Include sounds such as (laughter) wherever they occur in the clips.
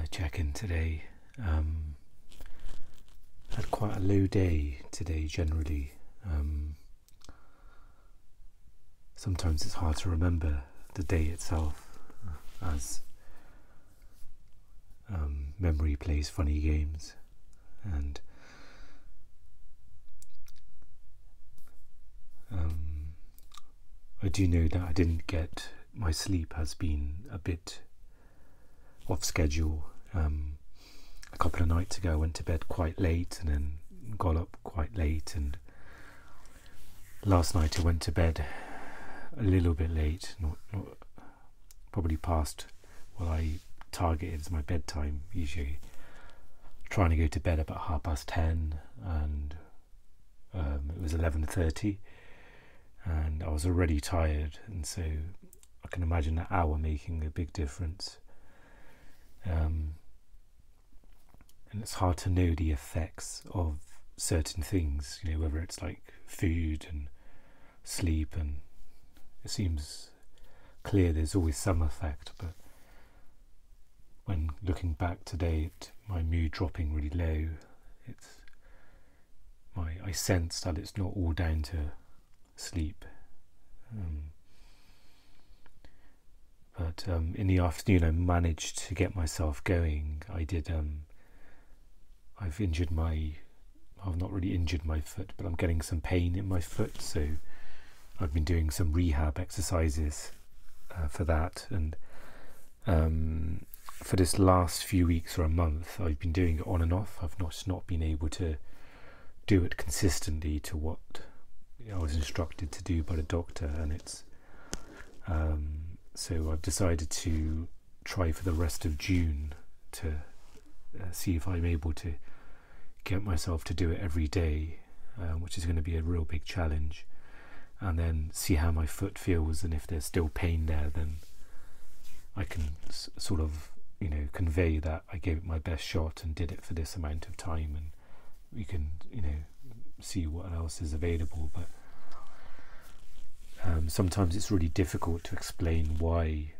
uh, check in today. Um, had quite a low day today generally. Um, sometimes it's hard to remember the day itself as um, memory plays funny games and um, I do know that I didn't get my sleep has been a bit off schedule. Um, a couple of nights ago, went to bed quite late and then got up quite late. And last night, I went to bed a little bit late, not, not probably past what I targeted as my bedtime. Usually, trying to go to bed about half past ten, and um, it was eleven thirty, and I was already tired, and so I can imagine that hour making a big difference. Um, and it's hard to know the effects of certain things, you know, whether it's like food and sleep, and it seems clear there's always some effect, but when looking back today at my mood dropping really low, it's my I sense that it's not all down to sleep. Um, but um, in the afternoon, I managed to get myself going. I did. Um, I've injured my. I've not really injured my foot, but I'm getting some pain in my foot, so I've been doing some rehab exercises uh, for that. And um, for this last few weeks or a month, I've been doing it on and off. I've not not been able to do it consistently to what I was instructed to do by the doctor, and it's. Um, so I've decided to try for the rest of June to uh, see if I'm able to get myself to do it every day, uh, which is going to be a real big challenge. And then see how my foot feels, and if there's still pain there, then I can s- sort of, you know, convey that I gave it my best shot and did it for this amount of time, and we can, you know, see what else is available. But um, sometimes it's really difficult to explain why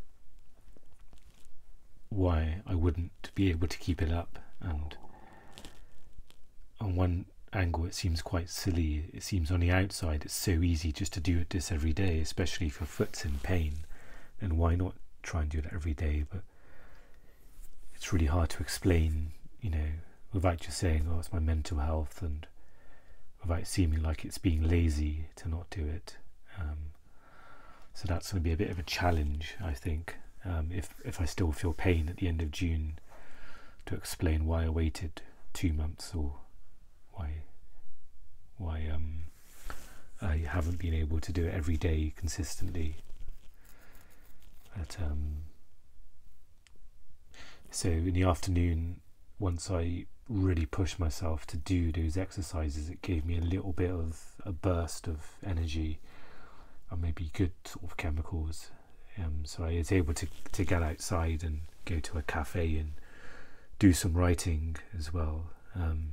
why I wouldn't be able to keep it up. And on one angle it seems quite silly. It seems on the outside it's so easy just to do it this every day especially if your foot's in pain. Then why not try and do it every day? But it's really hard to explain you know without just saying oh it's my mental health and without seeming like it's being lazy to not do it um, so that's going to be a bit of a challenge, I think, um, if if I still feel pain at the end of June, to explain why I waited two months or why why um, I haven't been able to do it every day consistently. But um, so in the afternoon, once I really pushed myself to do those exercises, it gave me a little bit of a burst of energy or maybe good sort of chemicals. Um, so I was able to to get outside and go to a cafe and do some writing as well. Um,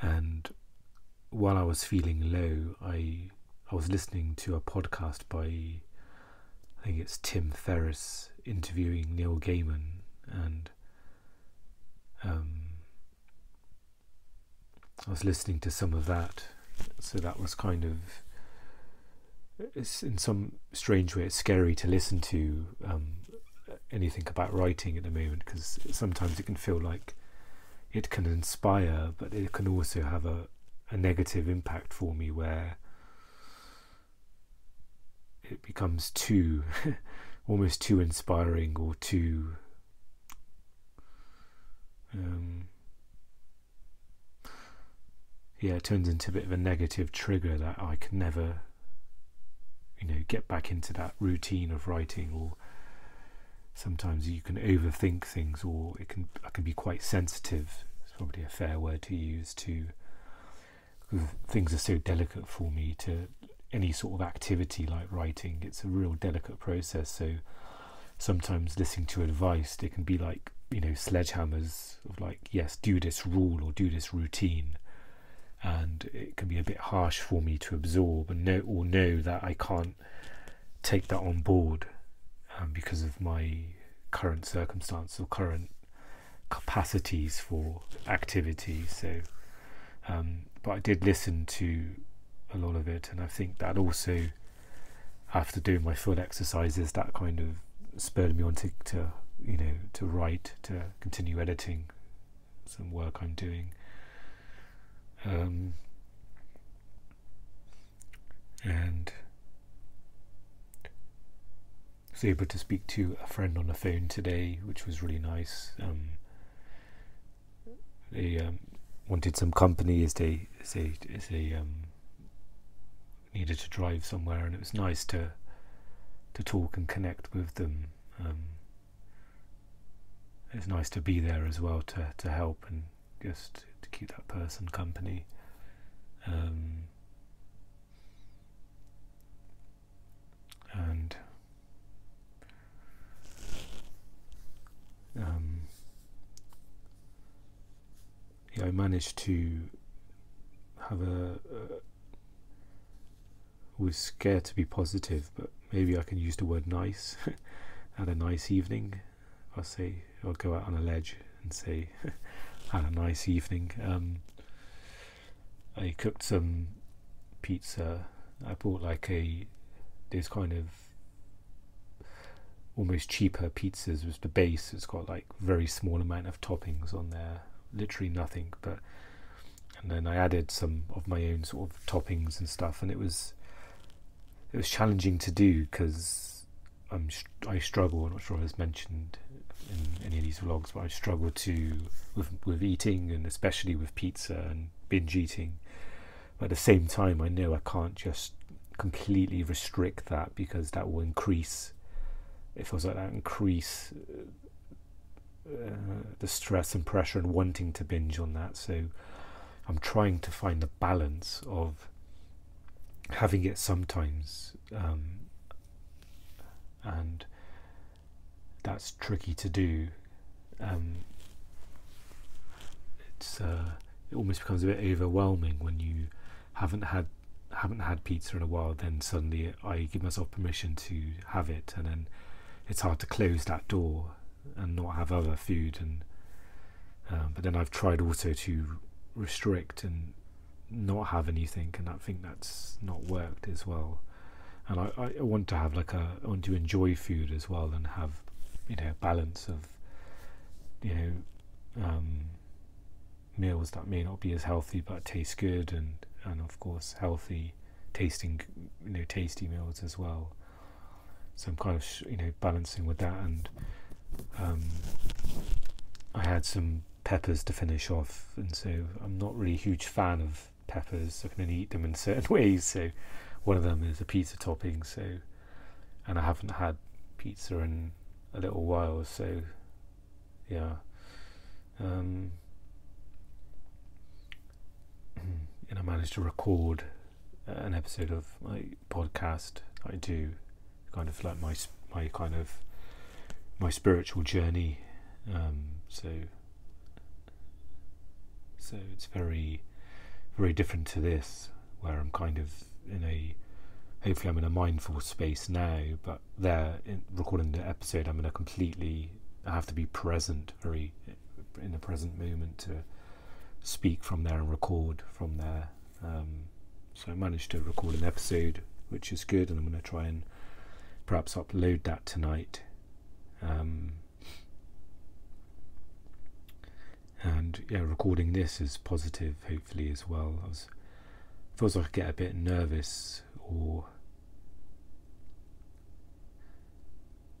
and while I was feeling low, I I was listening to a podcast by I think it's Tim Ferriss interviewing Neil Gaiman, and um, I was listening to some of that. So that was kind of it's in some strange way it's scary to listen to um, anything about writing at the moment because sometimes it can feel like it can inspire but it can also have a, a negative impact for me where it becomes too (laughs) almost too inspiring or too um, yeah it turns into a bit of a negative trigger that I can never you know get back into that routine of writing or sometimes you can overthink things or it can I can be quite sensitive it's probably a fair word to use to things are so delicate for me to any sort of activity like writing it's a real delicate process. So sometimes listening to advice they can be like you know sledgehammers of like yes do this rule or do this routine and it can be a bit harsh for me to absorb and know or know that I can't take that on board um, because of my current circumstance or current capacities for activity. So, um, but I did listen to a lot of it, and I think that also, after doing my foot exercises, that kind of spurred me on to, to you know to write, to continue editing some work I'm doing. Um, and was able to speak to a friend on the phone today, which was really nice. Um, they um, wanted some company as they as they as they um, needed to drive somewhere, and it was nice to to talk and connect with them. Um, it's nice to be there as well to to help and just keep that person company. Um, and um, yeah, I managed to have a, a was scared to be positive, but maybe I can use the word nice. (laughs) had a nice evening. I'll say I'll go out on a ledge and say (laughs) had a nice evening. Um, I cooked some pizza. I bought like a this kind of almost cheaper pizzas with the base. It's got like very small amount of toppings on there, literally nothing. But and then I added some of my own sort of toppings and stuff, and it was it was challenging to do because I'm I struggle. I'm not sure I was mentioned in any of these vlogs, but I struggle to with with eating and especially with pizza and binge eating. But at the same time, I know I can't just completely restrict that because that will increase. It feels like that increase uh, the stress and pressure and wanting to binge on that. So I'm trying to find the balance of having it sometimes, um, and that's tricky to do. Um, it's uh, it almost becomes a bit overwhelming when you haven't had haven't had pizza in a while. Then suddenly I give myself permission to have it, and then it's hard to close that door and not have other food. And um, but then I've tried also to restrict and not have anything, and I think that's not worked as well. And I, I want to have like a I want to enjoy food as well and have you know balance of you know um, meals that may not be as healthy but taste good and and of course healthy tasting you know tasty meals as well. So I'm kind of you know balancing with that and um, I had some peppers to finish off and so I'm not really a huge fan of peppers. I can only eat them in (laughs) certain ways. So one of them is a pizza topping so and I haven't had pizza in a little while so yeah. Um, (clears throat) and I managed to record an episode of my podcast I do kind of like my my kind of my spiritual journey. Um, so so it's very very different to this where I'm kind of in a hopefully I'm in a mindful space now but there in recording the episode I'm in a completely I have to be present very in the present moment to speak from there and record from there. Um, so I managed to record an episode which is good and I'm going to try and perhaps upload that tonight. Um, and yeah recording this is positive hopefully as well. I was feels like I get a bit nervous or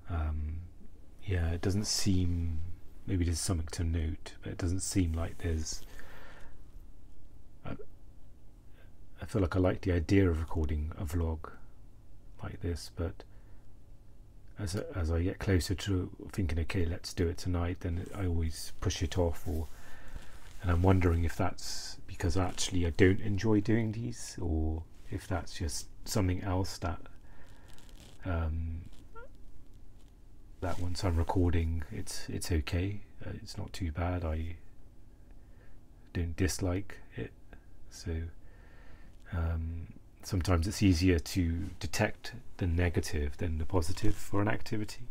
um, yeah it doesn't seem maybe there's something to note but it doesn't seem like there's I, I feel like I like the idea of recording a vlog like this but as as I get closer to thinking, okay, let's do it tonight, then I always push it off, or and I'm wondering if that's because actually I don't enjoy doing these, or if that's just something else that um, that once I'm recording, it's it's okay, uh, it's not too bad. I don't dislike it, so. Um, sometimes it's easier to detect the negative than the positive for an activity.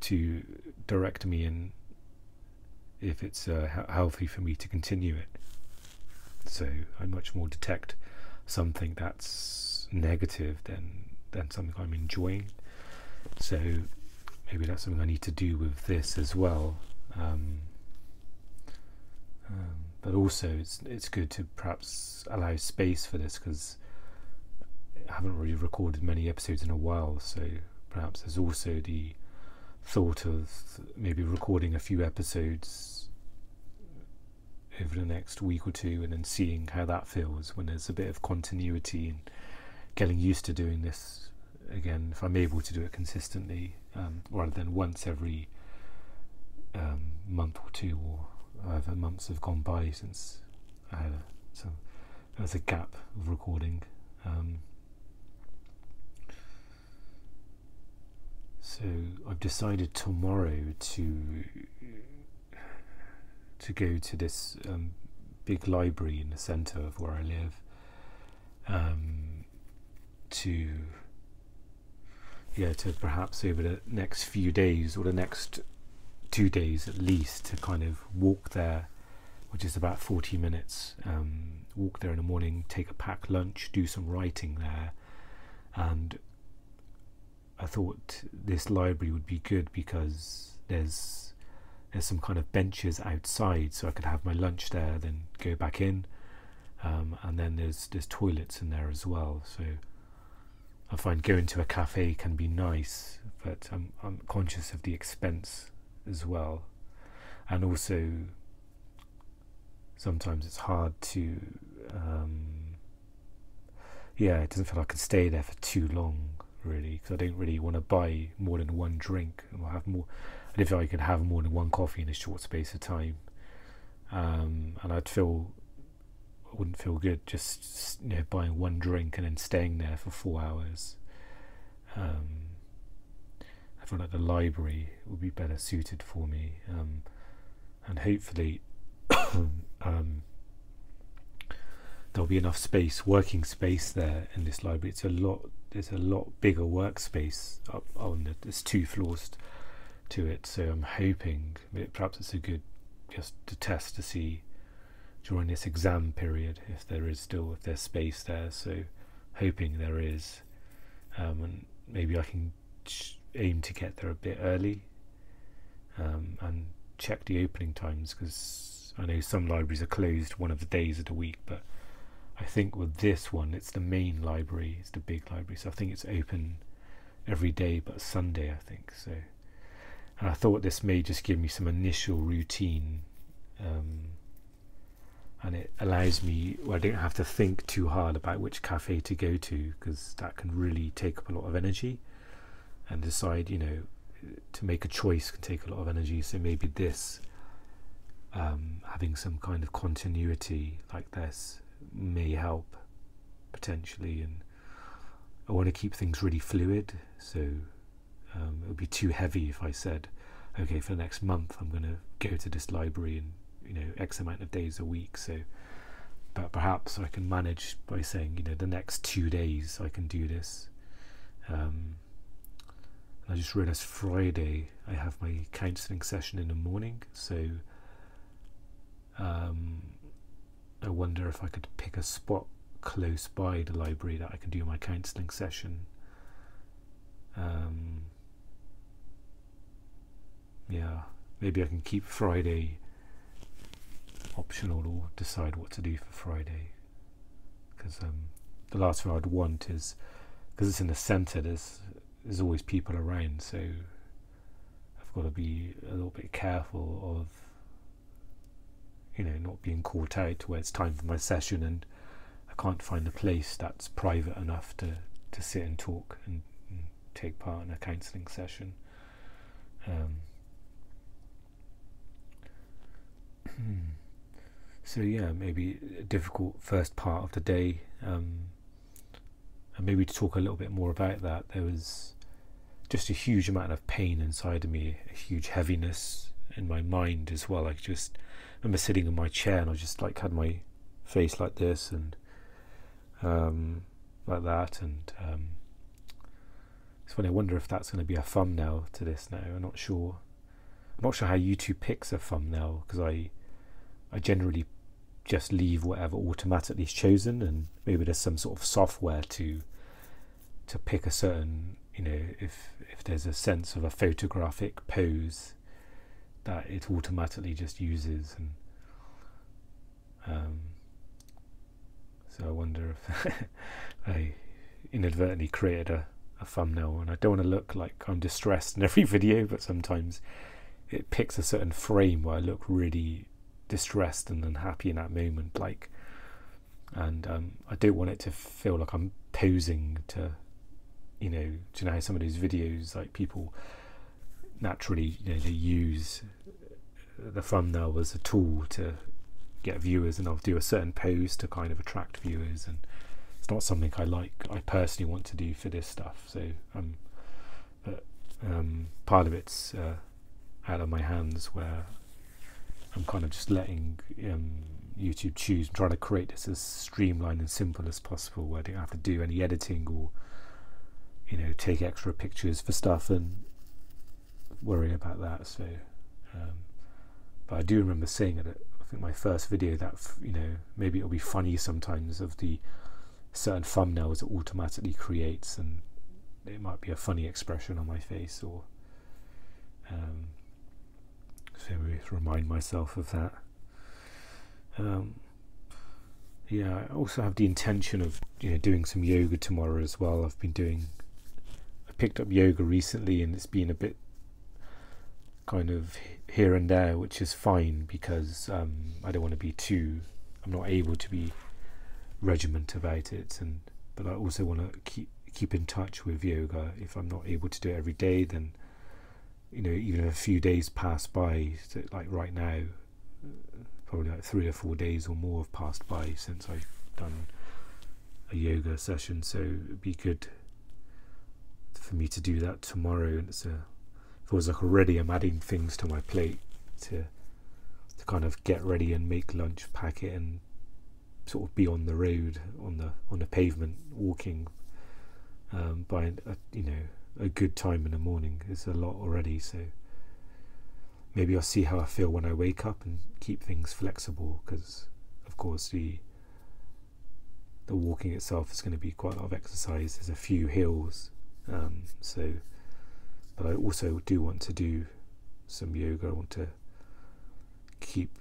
to direct me in if it's uh, healthy for me to continue it. So I much more detect something that's negative than than something I'm enjoying. So maybe that's something I need to do with this as well. Um, um, but also, it's it's good to perhaps allow space for this because I haven't really recorded many episodes in a while. So perhaps there's also the thought of maybe recording a few episodes over the next week or two and then seeing how that feels when there's a bit of continuity and getting used to doing this again if I'm able to do it consistently um, rather than once every um, month or two or however months have gone by since I had a, so there was a gap of recording um, so I've decided tomorrow to to go to this um, big library in the centre of where I live um, to yeah to perhaps over the next few days or the next two days at least to kind of walk there which is about 40 minutes um, walk there in the morning take a packed lunch do some writing there. And I thought this library would be good because there's there's some kind of benches outside so I could have my lunch there then go back in. Um, and then there's there's toilets in there as well. So I find going to a cafe can be nice but I'm, I'm conscious of the expense as well and also sometimes it's hard to um, yeah it doesn't feel like I can stay there for too long really because I don't really want to buy more than one drink or have more I didn't feel I could have more than one coffee in a short space of time. Um, and I'd feel I wouldn't feel good just you know buying one drink and then staying there for four hours. Um, I feel like the library would be better suited for me, um, and hopefully (coughs) um, there'll be enough space, working space there in this library. It's a lot. There's a lot bigger workspace up on the. There's two floors to it. So I'm hoping perhaps it's a good just to test to see during this exam period if there is still if there's space there. So hoping there is, um, and maybe I can aim to get there a bit early um, and check the opening times because I know some libraries are closed one of the days of the week, but I think with this one it's the main library, it's the big library, so I think it's open every day but Sunday, I think so. And I thought this may just give me some initial routine. Um, and it allows me, well, I don't have to think too hard about which cafe to go to because that can really take up a lot of energy. And decide, you know, to make a choice can take a lot of energy. So maybe this, um, having some kind of continuity like this, may help potentially. And I want to keep things really fluid. So um, it would be too heavy if I said, okay, for the next month I'm going to go to this library and you know X amount of days a week. So, but perhaps I can manage by saying, you know, the next two days I can do this. Um, I just realised Friday I have my counselling session in the morning, so um, I wonder if I could pick a spot close by the library that I can do my counselling session. Um, yeah, maybe I can keep Friday optional or decide what to do for Friday. Because um, the last thing I'd want is because it's in the centre. There's there's always people around, so I've got to be a little bit careful of you know not being caught out where it's time for my session and I can't find a place that's private enough to to sit and talk and, and take part in a counselling session. Um. (clears throat) So yeah, maybe a difficult first part of the day, um, and maybe to talk a little bit more about that. There was just a huge amount of pain inside of me, a huge heaviness in my mind as well. I just remember sitting in my chair and I just like had my face like this and um, like that, and um, it's funny. I wonder if that's going to be a thumbnail to this now. I'm not sure. I'm not sure how YouTube picks a thumbnail because I I generally just leave whatever automatically is chosen, and maybe there's some sort of software to to pick a certain you know if if there's a sense of a photographic pose that it automatically just uses and um, so I wonder if (laughs) I inadvertently created a, a thumbnail and I don't want to look like I'm distressed in every (laughs) video but sometimes it picks a certain frame where I look really distressed and unhappy in that moment like and um, I don't want it to feel like I'm posing to you know you know how some of those videos like people naturally you know they use the thumbnail as a tool to get viewers and I'll do a certain pose to kind of attract viewers and it's not something I like I personally want to do for this stuff so um but um part of it's uh, out of my hands where I'm kind of just letting um, YouTube choose and trying to create this as streamlined and simple as possible where I don't have to do any editing or you know take extra pictures for stuff and worry about that. So um, but I do remember saying it I think my first video that you know maybe it'll be funny sometimes of the certain thumbnails it automatically creates and it might be a funny expression on my face or um, maybe remind myself of that um, yeah I also have the intention of you know doing some yoga tomorrow as well I've been doing I picked up yoga recently and it's been a bit kind of here and there, which is fine because um, I don't want to be too. I'm not able to be regiment about it, and but I also want to keep keep in touch with yoga. If I'm not able to do it every day, then you know, even a few days pass by, so like right now, probably like three or four days or more have passed by since I've done a yoga session. So it'd be good for me to do that tomorrow, and it's a feels like already I'm adding things to my plate to to kind of get ready and make lunch, pack it, and sort of be on the road on the on the pavement walking um, by a, you know a good time in the morning is a lot already. So maybe I'll see how I feel when I wake up and keep things flexible because of course the the walking itself is going to be quite a lot of exercise. There's a few hills, um, so but I also do want to do some yoga. I want to keep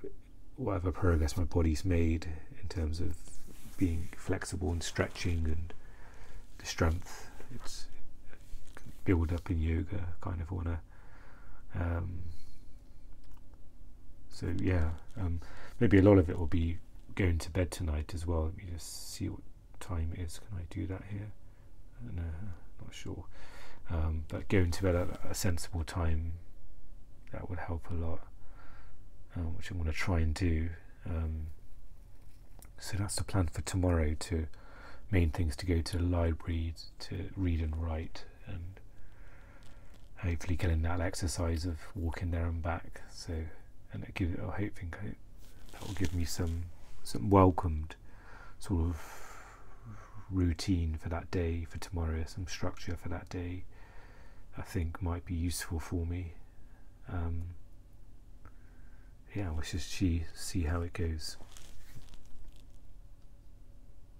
whatever progress my body's made in terms of being flexible and stretching and the strength it's build up in yoga kind of want to um, so yeah um, maybe a lot of it will be going to bed tonight as well let me just see what time it is can I do that here no not sure um, but going to bed at a sensible time that would help a lot, um, which I'm going to try and do. Um, so that's the plan for tomorrow. To main things to go to the library to read and write, and hopefully getting that exercise of walking there and back. So and it give I hope think that will give me some some welcomed sort of routine for that day for tomorrow, some structure for that day. I think might be useful for me. Um, yeah, let's just see, see how it goes.